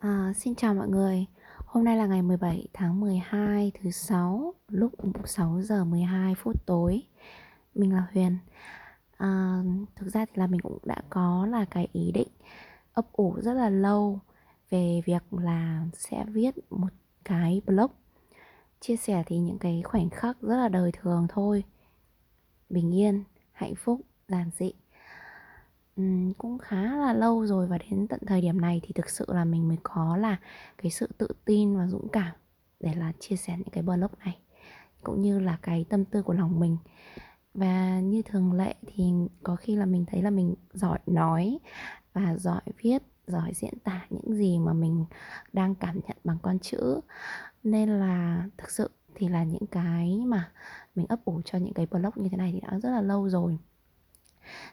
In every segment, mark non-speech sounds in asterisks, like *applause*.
À, xin chào mọi người. Hôm nay là ngày 17 tháng 12 thứ sáu lúc 6 giờ 12 phút tối. Mình là Huyền. À, thực ra thì là mình cũng đã có là cái ý định ấp ủ rất là lâu về việc là sẽ viết một cái blog chia sẻ thì những cái khoảnh khắc rất là đời thường thôi. Bình yên, hạnh phúc, giản dị Ừm, cũng khá là lâu rồi và đến tận thời điểm này thì thực sự là mình mới có là cái sự tự tin và dũng cảm để là chia sẻ những cái blog này cũng như là cái tâm tư của lòng mình. Và như thường lệ thì có khi là mình thấy là mình giỏi nói và giỏi viết giỏi diễn tả những gì mà mình đang cảm nhận bằng con chữ. Nên là thực sự thì là những cái mà mình ấp ủ cho những cái blog như thế này thì đã rất là lâu rồi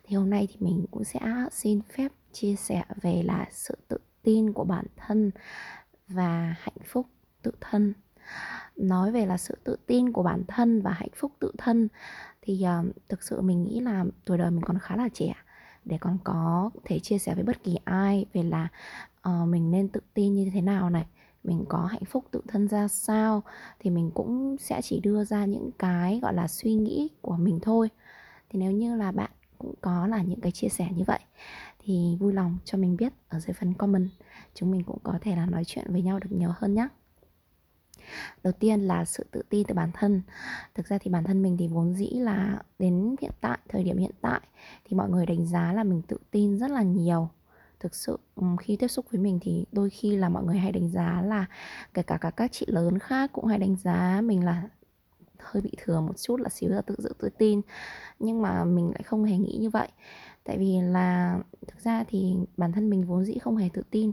thì hôm nay thì mình cũng sẽ xin phép chia sẻ về là sự tự tin của bản thân và hạnh phúc tự thân. Nói về là sự tự tin của bản thân và hạnh phúc tự thân thì uh, thực sự mình nghĩ là tuổi đời mình còn khá là trẻ. Để còn có thể chia sẻ với bất kỳ ai về là uh, mình nên tự tin như thế nào này mình có hạnh phúc tự thân ra sao thì mình cũng sẽ chỉ đưa ra những cái gọi là suy nghĩ của mình thôi. Thì nếu như là bạn cũng có là những cái chia sẻ như vậy. Thì vui lòng cho mình biết ở dưới phần comment chúng mình cũng có thể là nói chuyện với nhau được nhiều hơn nhé đầu tiên là sự tự tin từ bản thân. Thực ra thì bản thân mình thì vốn dĩ là đến hiện tại thời điểm hiện tại thì mọi người đánh giá là mình tự tin rất là nhiều. Thực sự khi tiếp xúc với mình thì đôi khi là mọi người hay đánh giá là kể cả, cả các chị lớn khác cũng hay đánh giá mình là hơi bị thừa một chút là xíu là tự dự tự tin. Nhưng mà mình lại không hề nghĩ như vậy. Tại vì là thực ra thì bản thân mình vốn dĩ không hề tự tin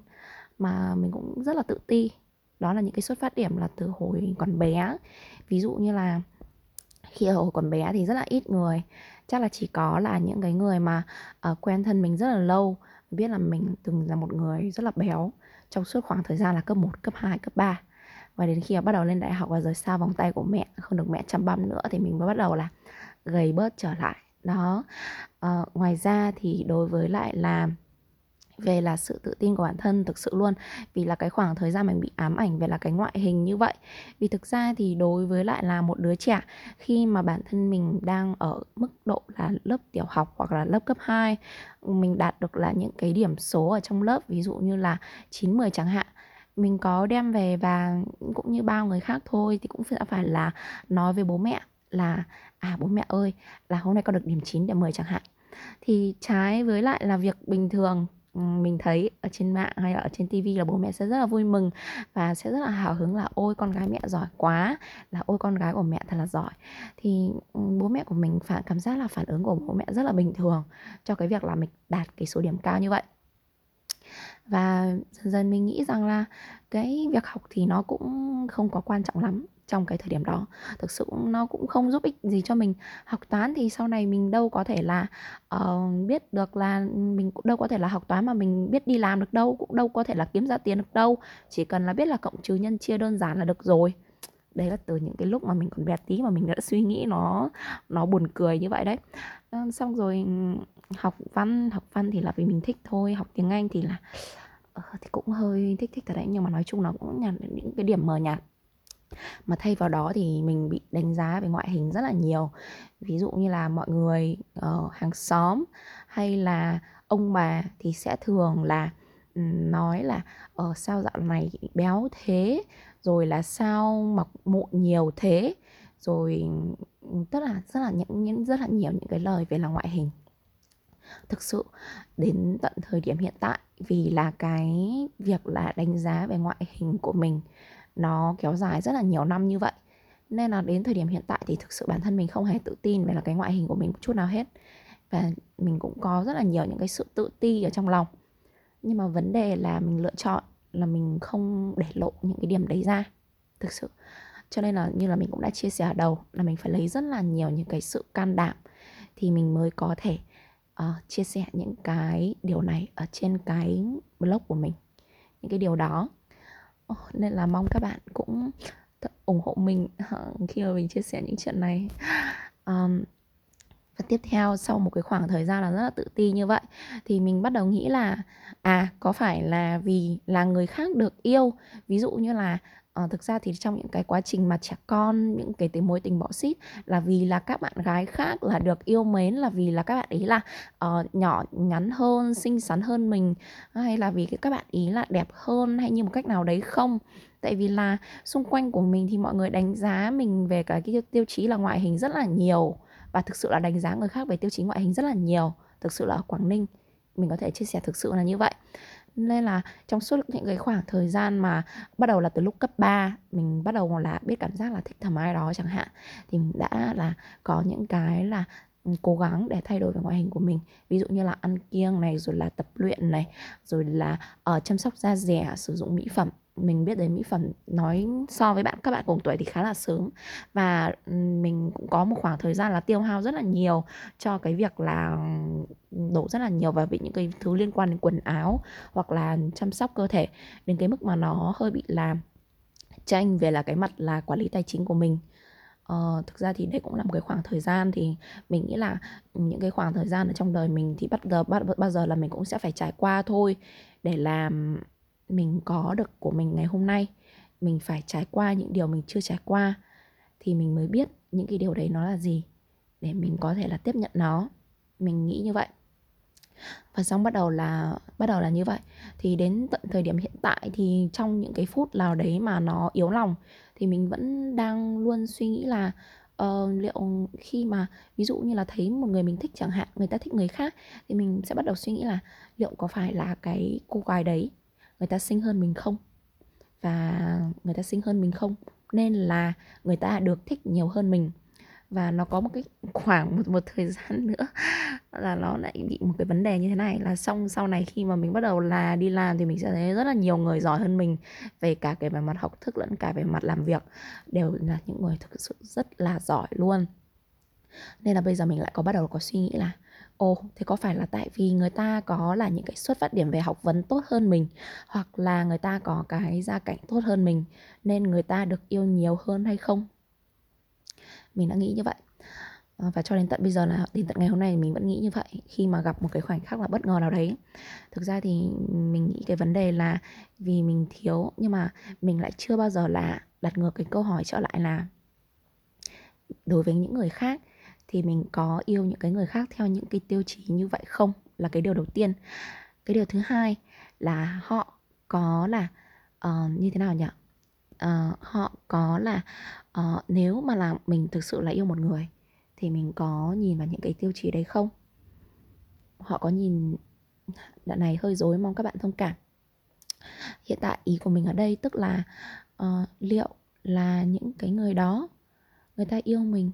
mà mình cũng rất là tự ti. Đó là những cái xuất phát điểm là từ hồi còn bé. Ví dụ như là khi ở hồi còn bé thì rất là ít người. Chắc là chỉ có là những cái người mà uh, quen thân mình rất là lâu biết là mình từng là một người rất là béo trong suốt khoảng thời gian là cấp 1, cấp 2, cấp 3 và đến khi mà bắt đầu lên đại học và rời xa vòng tay của mẹ không được mẹ chăm băm nữa thì mình mới bắt đầu là gầy bớt trở lại. Đó. À, ngoài ra thì đối với lại là về là sự tự tin của bản thân thực sự luôn vì là cái khoảng thời gian mình bị ám ảnh về là cái ngoại hình như vậy. Vì thực ra thì đối với lại là một đứa trẻ khi mà bản thân mình đang ở mức độ là lớp tiểu học hoặc là lớp cấp 2 mình đạt được là những cái điểm số ở trong lớp ví dụ như là 9 10 chẳng hạn mình có đem về và cũng như bao người khác thôi thì cũng sẽ phải là nói với bố mẹ là à bố mẹ ơi, là hôm nay con được điểm 9 điểm 10 chẳng hạn. Thì trái với lại là việc bình thường mình thấy ở trên mạng hay là ở trên tivi là bố mẹ sẽ rất là vui mừng và sẽ rất là hào hứng là, ôi, con gái mẹ giỏi quá, là ôi, con gái của mẹ thật là giỏi. Thì bố mẹ của mình phản, cảm giác là phản ứng của bố mẹ rất là bình thường cho cái việc là mình đạt cái số điểm cao như vậy và dần dần mình nghĩ rằng là cái việc học thì nó cũng không có quan trọng lắm trong cái thời điểm đó. Thực sự nó cũng không giúp ích gì cho mình. Học toán thì sau này mình đâu có thể là uh, biết được là ừ, mình cũng đâu có thể là học toán mà mình biết đi làm được đâu cũng đâu có thể là kiếm ra tiền được đâu. Chỉ cần là biết là cộng trừ nhân chia đơn giản là được rồi. Đấy là từ những cái lúc mà mình còn bé tí mà mình đã suy nghĩ nó nó buồn cười như vậy đấy. Ờ, xong rồi ừ, học văn học văn thì là vì mình thích thôi học tiếng anh thì là uh, thì cũng hơi thích thích thật đấy nhưng mà nói chung nó cũng nhạt những cái điểm mờ nhạt. Mà thay vào đó thì mình bị đánh giá về ngoại hình rất là nhiều. Ví dụ như là mọi người uh, hàng xóm hay là ông bà thì sẽ thường là nói là ở uh, sao dạo này béo thế? Rồi là sao mọc mụn nhiều thế? Rồi rất là rất là những những rất là nhiều những cái lời về là ngoại hình thực sự, đến tận thời điểm hiện tại, vì là cái việc là đánh giá về ngoại hình của mình nó kéo dài rất là nhiều năm như vậy, nên là đến thời điểm hiện tại thì thực sự bản thân mình không hề tự tin về là cái ngoại hình của mình một chút nào hết. Và mình cũng có rất là nhiều những cái sự tự ti ở trong lòng. Nhưng mà vấn đề là mình lựa chọn là mình không để lộ những cái điểm đấy ra, thực sự. Cho nên là như là mình cũng đã chia sẻ ở đầu là mình phải lấy rất là nhiều những cái sự can đảm thì mình mới có thể uh, chia sẻ những cái điều này ở trên cái blog của mình những cái điều đó. Oh, nên là mong các bạn cũng ủng hộ mình *laughs* khi mà mình chia sẻ những chuyện này. Um, và tiếp theo sau một cái khoảng thời gian là rất là tự ti như vậy thì mình bắt đầu nghĩ là à có phải là vì là người khác được yêu? Ví dụ như là uh, thực ra thì trong những cái quá trình mà trẻ con những cái tình mối tình bỏ xít là vì là các bạn gái khác là được yêu mến là vì là các bạn ấy là uh, nhỏ ngắn hơn xinh xắn hơn mình hay là vì các bạn ý là đẹp hơn hay như một cách nào đấy không? Tại vì là xung quanh của mình thì mọi người đánh giá mình về cái, cái tiêu chí là ngoại hình rất là nhiều và thực sự là đánh giá người khác về tiêu chí ngoại hình rất là nhiều thực sự là ở Quảng Ninh. Mình có thể chia sẻ thực sự là như vậy nên là trong suốt những cái khoảng thời gian mà bắt đầu là từ lúc cấp 3 mình bắt đầu là biết cảm giác là thích thầm ai đó chẳng hạn thì mình đã là có những cái là ừ, cố gắng để thay đổi về ngoại hình của mình. Ví dụ như là ăn kiêng này rồi là tập luyện này rồi là ở uh, chăm sóc da dẻ sử dụng mỹ phẩm mình biết đến mỹ phẩm nói so với bạn các bạn cùng tuổi thì khá là sớm. Và mình cũng có một khoảng thời gian là tiêu hao rất là nhiều cho cái việc là đổ rất là nhiều vào bị những cái thứ liên quan đến quần áo hoặc là chăm sóc cơ thể. Đến cái mức mà nó hơi bị làm tranh về là cái mặt là quản lý tài chính của mình. Ờ, thực ra thì đây cũng là một cái khoảng thời gian thì mình nghĩ là những cái khoảng thời gian ở trong đời mình thì bắt giờ bắt bao giờ là mình cũng sẽ phải trải qua thôi để làm mình có được của mình ngày hôm nay mình phải trải qua những điều mình chưa trải qua thì mình mới biết những cái điều đấy nó là gì để mình có thể là tiếp nhận nó. Mình nghĩ như vậy. Và xong bắt đầu là bắt đầu là như vậy. Thì đến tận thời điểm hiện tại thì trong những cái phút nào đấy mà nó yếu lòng thì mình vẫn đang luôn suy nghĩ là uh, liệu khi mà ví dụ như là thấy một người mình thích chẳng hạn người ta thích người khác thì mình sẽ bắt đầu suy nghĩ là liệu có phải là cái cô gái đấy người ta xinh hơn mình không? Và người ta xinh hơn mình không? Nên là người ta được thích nhiều hơn mình. Và nó có một cái khoảng một một thời gian nữa *laughs* là nó lại bị một cái vấn đề như thế này là xong, sau này khi mà mình bắt đầu là đi làm thì mình sẽ thấy rất là nhiều người giỏi hơn mình về cả cái về mặt học thức lẫn cả về mặt làm việc. Đều là những người thực sự rất là giỏi luôn. Nên là bây giờ mình lại có bắt đầu có suy nghĩ là ồ, thế có phải là tại vì người ta có là những cái xuất phát điểm về học vấn tốt hơn mình, hoặc là người ta có cái gia cảnh tốt hơn mình, nên người ta được yêu nhiều hơn hay không? Mình đã nghĩ như vậy. Ờ, và cho đến tận bây giờ là, đến tận ngày hôm nay mình vẫn nghĩ như vậy, khi mà gặp một cái khoảnh khắc là bất ngờ nào đấy. Thực ra thì mình nghĩ cái vấn đề là vì mình thiếu, nhưng mà mình lại chưa bao giờ là đặt ngược cái câu hỏi trở lại là đối với những người khác thì mình có yêu những cái người khác theo những cái tiêu chí như vậy không? Là cái điều đầu tiên. Cái điều thứ hai là họ có là uh, như thế nào nhỉ? Uh, họ có là uh, nếu mà là mình thực sự là yêu một người thì mình có nhìn vào những cái tiêu chí đấy không? Họ có nhìn đoạn này hơi dối mong các bạn thông cảm. Hiện tại ý của mình ở đây tức là uh, liệu là những cái người đó người ta yêu mình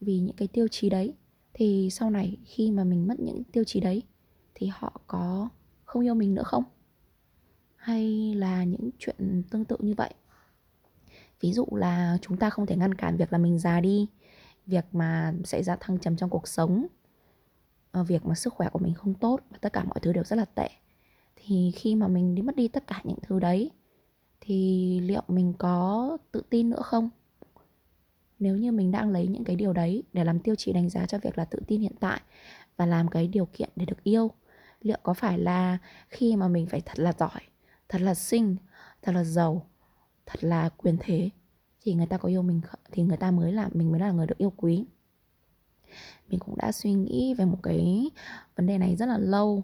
vì những cái tiêu chí đấy. Thì sau này khi mà mình mất những tiêu chí đấy, thì họ có không yêu mình nữa không? Hay là những chuyện tương tự như vậy? Ví dụ là chúng ta không thể ngăn cản việc là mình già đi, việc mà xảy ra thăng trầm trong cuộc sống ờ, việc mà sức khỏe của mình không tốt và tất cả mọi thứ đều rất là tệ. Thì khi mà mình đi mất đi tất cả những thứ đấy, thì liệu mình có tự tin nữa không? Nếu như mình đang lấy những cái điều đấy để làm tiêu chí đánh giá cho việc là tự tin hiện tại và làm cái điều kiện để được yêu, liệu có phải là khi mà mình phải thật là giỏi, thật là xinh, thật là giàu, thật là quyền thế thì người ta có yêu mình thì người ta mới là, mình mới là người được yêu quý? Mình cũng đã suy nghĩ về một cái vấn đề này rất là lâu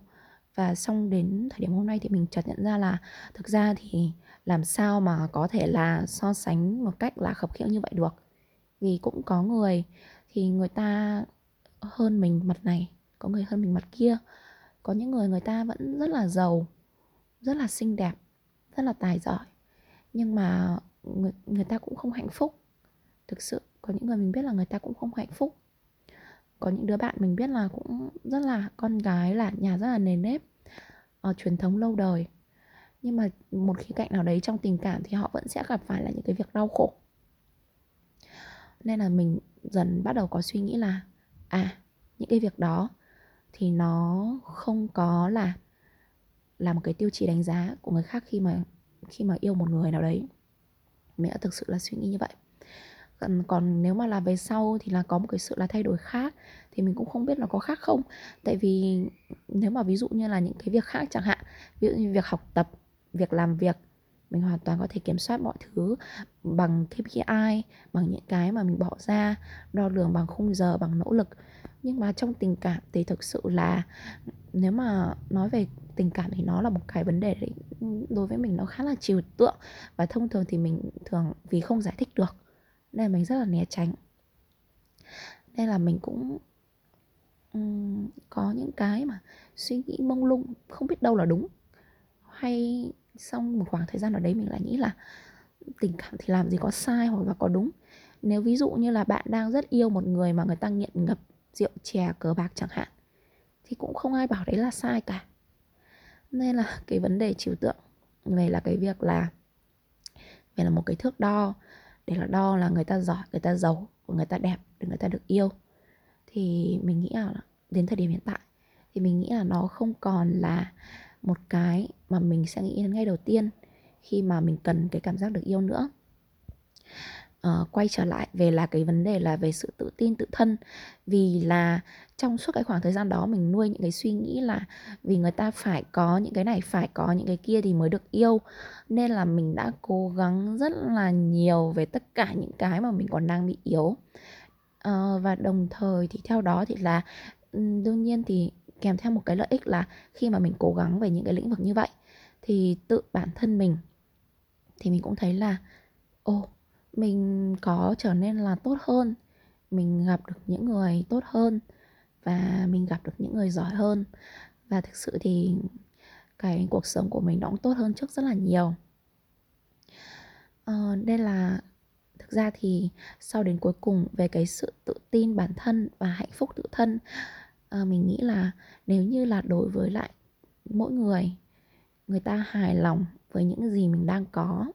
và xong đến thời điểm hôm nay thì mình chợt nhận ra là thực ra thì làm sao mà có thể là so sánh một cách là khập khiễng như vậy được vì cũng có người thì người ta hơn mình mặt này có người hơn mình mặt kia. Có những người người ta vẫn rất là giàu rất là xinh đẹp rất là tài giỏi. Nhưng mà người, người ta cũng không hạnh phúc. Thực sự có những người mình biết là người ta cũng không hạnh phúc. Có những đứa bạn mình biết là cũng rất là con gái là nhà rất là nền nếp ở truyền thống lâu đời. Nhưng mà một khía cạnh nào đấy trong tình cảm thì họ vẫn sẽ gặp phải là những cái việc đau khổ nên là mình dần bắt đầu có suy nghĩ là à những cái việc đó thì nó không có là là một cái tiêu chí đánh giá của người khác khi mà khi mà yêu một người nào đấy. Mình đã thực sự là suy nghĩ như vậy. Còn, còn nếu mà là về sau thì là có một cái sự là thay đổi khác thì mình cũng không biết nó có khác không. Tại vì nếu mà ví dụ như là những cái việc khác chẳng hạn ví dụ như việc học tập việc làm việc mình hoàn toàn có thể kiểm soát mọi thứ bằng KPI bằng những cái mà mình bỏ ra đo lường bằng khung giờ bằng nỗ lực. Nhưng mà trong tình cảm thì thực sự là nếu mà nói về tình cảm thì nó là một cái vấn đề đấy đối với mình nó khá là trừu tượng. Và thông thường thì mình thường vì không giải thích được nên mình rất là né tránh. Nên là mình cũng um, có những cái mà suy nghĩ mông lung không biết đâu là đúng hay xong một khoảng thời gian ở đấy mình lại nghĩ là tình cảm thì làm gì có sai hoặc là có đúng. Nếu ví dụ như là bạn đang rất yêu một người mà người ta nghiện ngập rượu chè, cờ bạc chẳng hạn, thì cũng không ai bảo đấy là sai cả. Nên là *laughs* cái vấn đề trừu tượng về là cái việc là, về là một cái thước đo, để là đo là người ta giỏi, người ta giàu, người ta đẹp để người ta được yêu. Thì mình nghĩ là đến thời điểm hiện tại thì mình nghĩ là nó không còn là một cái mà mình sẽ nghĩ đến ngay đầu tiên khi mà mình cần cái cảm giác được yêu nữa. Uh, quay trở lại về là cái vấn đề là về sự tự tin tự thân. Vì là trong suốt cái khoảng thời gian đó mình nuôi những cái suy nghĩ là vì người ta phải có những cái này phải có những cái kia thì mới được yêu. Nên là mình đã cố gắng rất là nhiều về tất cả những cái mà mình còn đang bị yếu. Uh, và đồng thời thì theo đó thì là đương nhiên thì kèm theo một cái lợi ích là khi mà mình cố gắng về những cái lĩnh vực như vậy thì tự bản thân mình thì mình cũng thấy là ô mình có trở nên là tốt hơn mình gặp được những người tốt hơn và mình gặp được những người giỏi hơn. Và thực sự thì cái cuộc sống của mình nó cũng tốt hơn trước rất là nhiều. Ờ, đây là thực ra thì sau đến cuối cùng về cái sự tự tin bản thân và hạnh phúc tự thân à, mình nghĩ là nếu như là đối với lại mỗi người người ta hài lòng với những gì mình đang có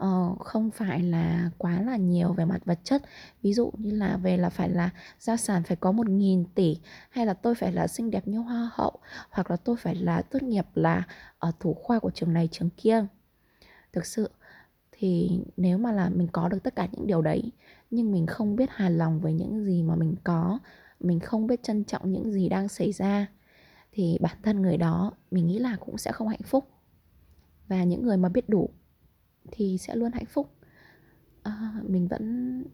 Ờ, không phải là quá là nhiều về mặt vật chất. Ví dụ như là về là phải là gia sản phải có một nghìn tỷ hay là tôi phải là xinh đẹp như hoa hậu hoặc là tôi phải là tốt nghiệp là ở thủ khoa của trường này trường kia. Thực sự thì nếu mà là mình có được tất cả những điều đấy nhưng mình không biết hài lòng với những gì mà mình có mình không biết trân trọng những gì đang xảy ra thì bản thân người đó mình nghĩ là cũng sẽ không hạnh phúc. Và những người mà biết đủ thì sẽ luôn hạnh phúc. À, mình vẫn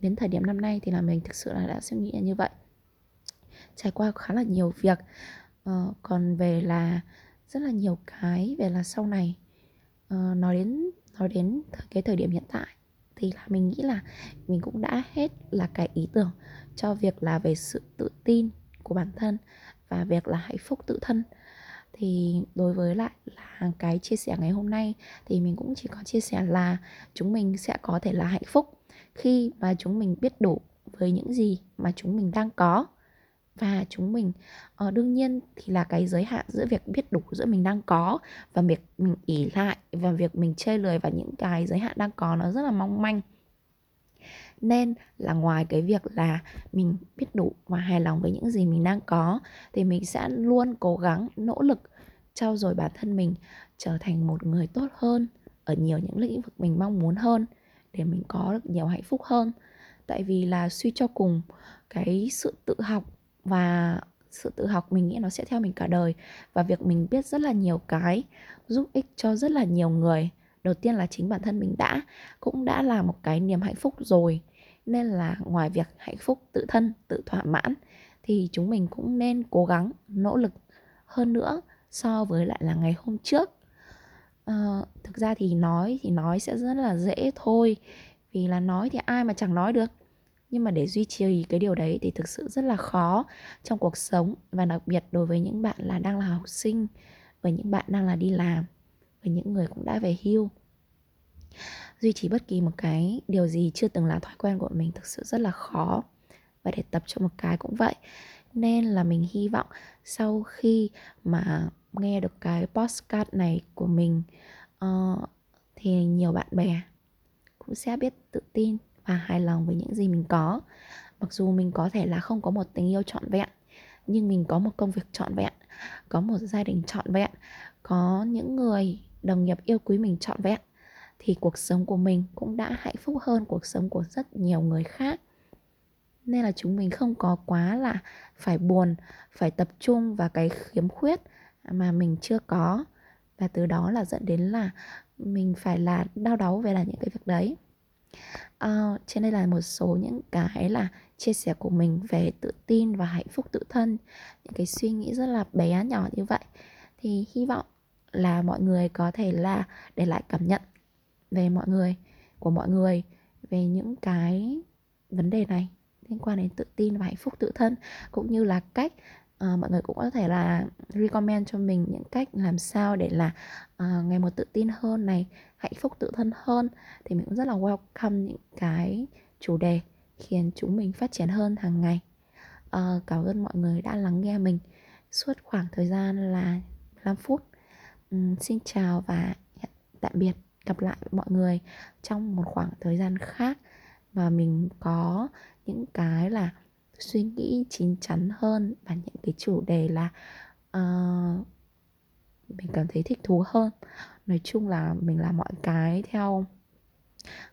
đến thời điểm năm nay thì là mình thực sự là đã suy nghĩ là như vậy. Trải qua khá là nhiều việc à, còn về là rất là nhiều cái về là sau này. À, nói đến nói đến cái thời điểm hiện tại thì là mình nghĩ là mình cũng đã hết là cái ý tưởng cho việc là về sự tự tin của bản thân và việc là hạnh phúc tự thân. Thì đối với lại là cái chia sẻ ngày hôm nay thì mình cũng chỉ có chia sẻ là chúng mình sẽ có thể là hạnh phúc khi mà chúng mình biết đủ với những gì mà chúng mình đang có và chúng mình uh, đương nhiên thì là cái giới hạn giữa việc biết đủ giữa mình đang có và việc mình ỉ lại và việc mình chơi lười và những cái giới hạn đang có nó rất là mong manh. Nên là ngoài cái việc là mình biết đủ và hài lòng với những gì mình đang có thì mình sẽ luôn cố gắng nỗ lực trau dồi bản thân mình trở thành một người tốt hơn ở nhiều những lĩnh vực mình mong muốn hơn để mình có được nhiều hạnh phúc hơn. Tại vì là suy cho cùng cái sự tự học và sự tự học mình nghĩ nó sẽ theo mình cả đời. Và việc mình biết rất là nhiều cái giúp ích cho rất là nhiều người. Đầu tiên là chính bản thân mình đã cũng đã là một cái niềm hạnh phúc rồi. Nên là ngoài việc hạnh phúc tự thân tự thỏa mãn thì chúng mình cũng nên cố gắng nỗ lực hơn nữa so với lại là ngày hôm trước. À, thực ra thì nói thì nói sẽ rất là dễ thôi. Vì là nói thì ai mà chẳng nói được nhưng mà để duy trì cái điều đấy thì thực sự rất là khó trong cuộc sống. Và đặc biệt đối với những bạn là đang là học sinh với những bạn đang là đi làm với những người cũng đã về hưu. Duy trì bất kỳ một cái điều gì chưa từng là thói quen của mình thực sự rất là khó. Và để tập cho một cái cũng vậy. Nên là mình hy vọng sau khi mà nghe được cái postcard này của mình uh, thì nhiều bạn bè cũng sẽ biết tự tin và hài lòng với những gì mình có. Mặc dù mình có thể là không có một tình yêu trọn vẹn, nhưng mình có một công việc trọn vẹn, có một gia đình trọn vẹn, có những người đồng nghiệp yêu quý mình trọn vẹn, thì cuộc sống của mình cũng đã hạnh phúc hơn cuộc sống của rất nhiều người khác. Nên là chúng mình không có quá là phải buồn, phải tập trung vào cái khiếm khuyết mà mình chưa có. Và từ đó là dẫn đến là mình phải là đau đáu về là những cái việc đấy. À, trên đây là một số những cái là chia sẻ của mình về tự tin và hạnh phúc tự thân những cái suy nghĩ rất là bé nhỏ như vậy. Thì hy vọng là mọi người có thể là để lại cảm nhận về mọi người của mọi người về những cái vấn đề này liên quan đến tự tin và hạnh phúc tự thân cũng như là cách à, mọi người cũng có thể là recommend cho mình những cách làm sao để là à, ngày một tự tin hơn này hạnh phúc tự thân hơn. Thì mình cũng rất là welcome những cái chủ đề khiến chúng mình phát triển hơn hàng ngày. À, cảm ơn mọi người đã lắng nghe mình suốt khoảng thời gian là 15 phút. Uhm, xin chào và tạm biệt gặp lại mọi người trong một khoảng thời gian khác. Và mình có những cái là suy nghĩ chín chắn hơn và những cái chủ đề là uh, mình cảm thấy thích thú hơn. Nói chung là mình làm mọi cái theo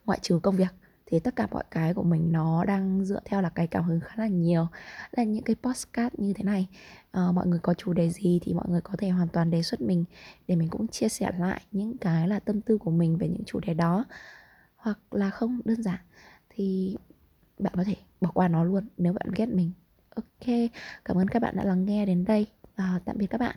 ngoại trừ công việc thì tất cả mọi cái của mình nó đang dựa theo là cái cảm hứng khá là nhiều. Là những cái postcard như thế này à, mọi người có chủ đề gì thì mọi người có thể hoàn toàn đề xuất mình để mình cũng chia sẻ lại những cái là tâm tư của mình về những chủ đề đó. Hoặc là không đơn giản. Thì bạn có thể bỏ qua nó luôn nếu bạn ghét mình. Ok, cảm ơn các bạn đã lắng nghe đến đây. Và tạm biệt các bạn.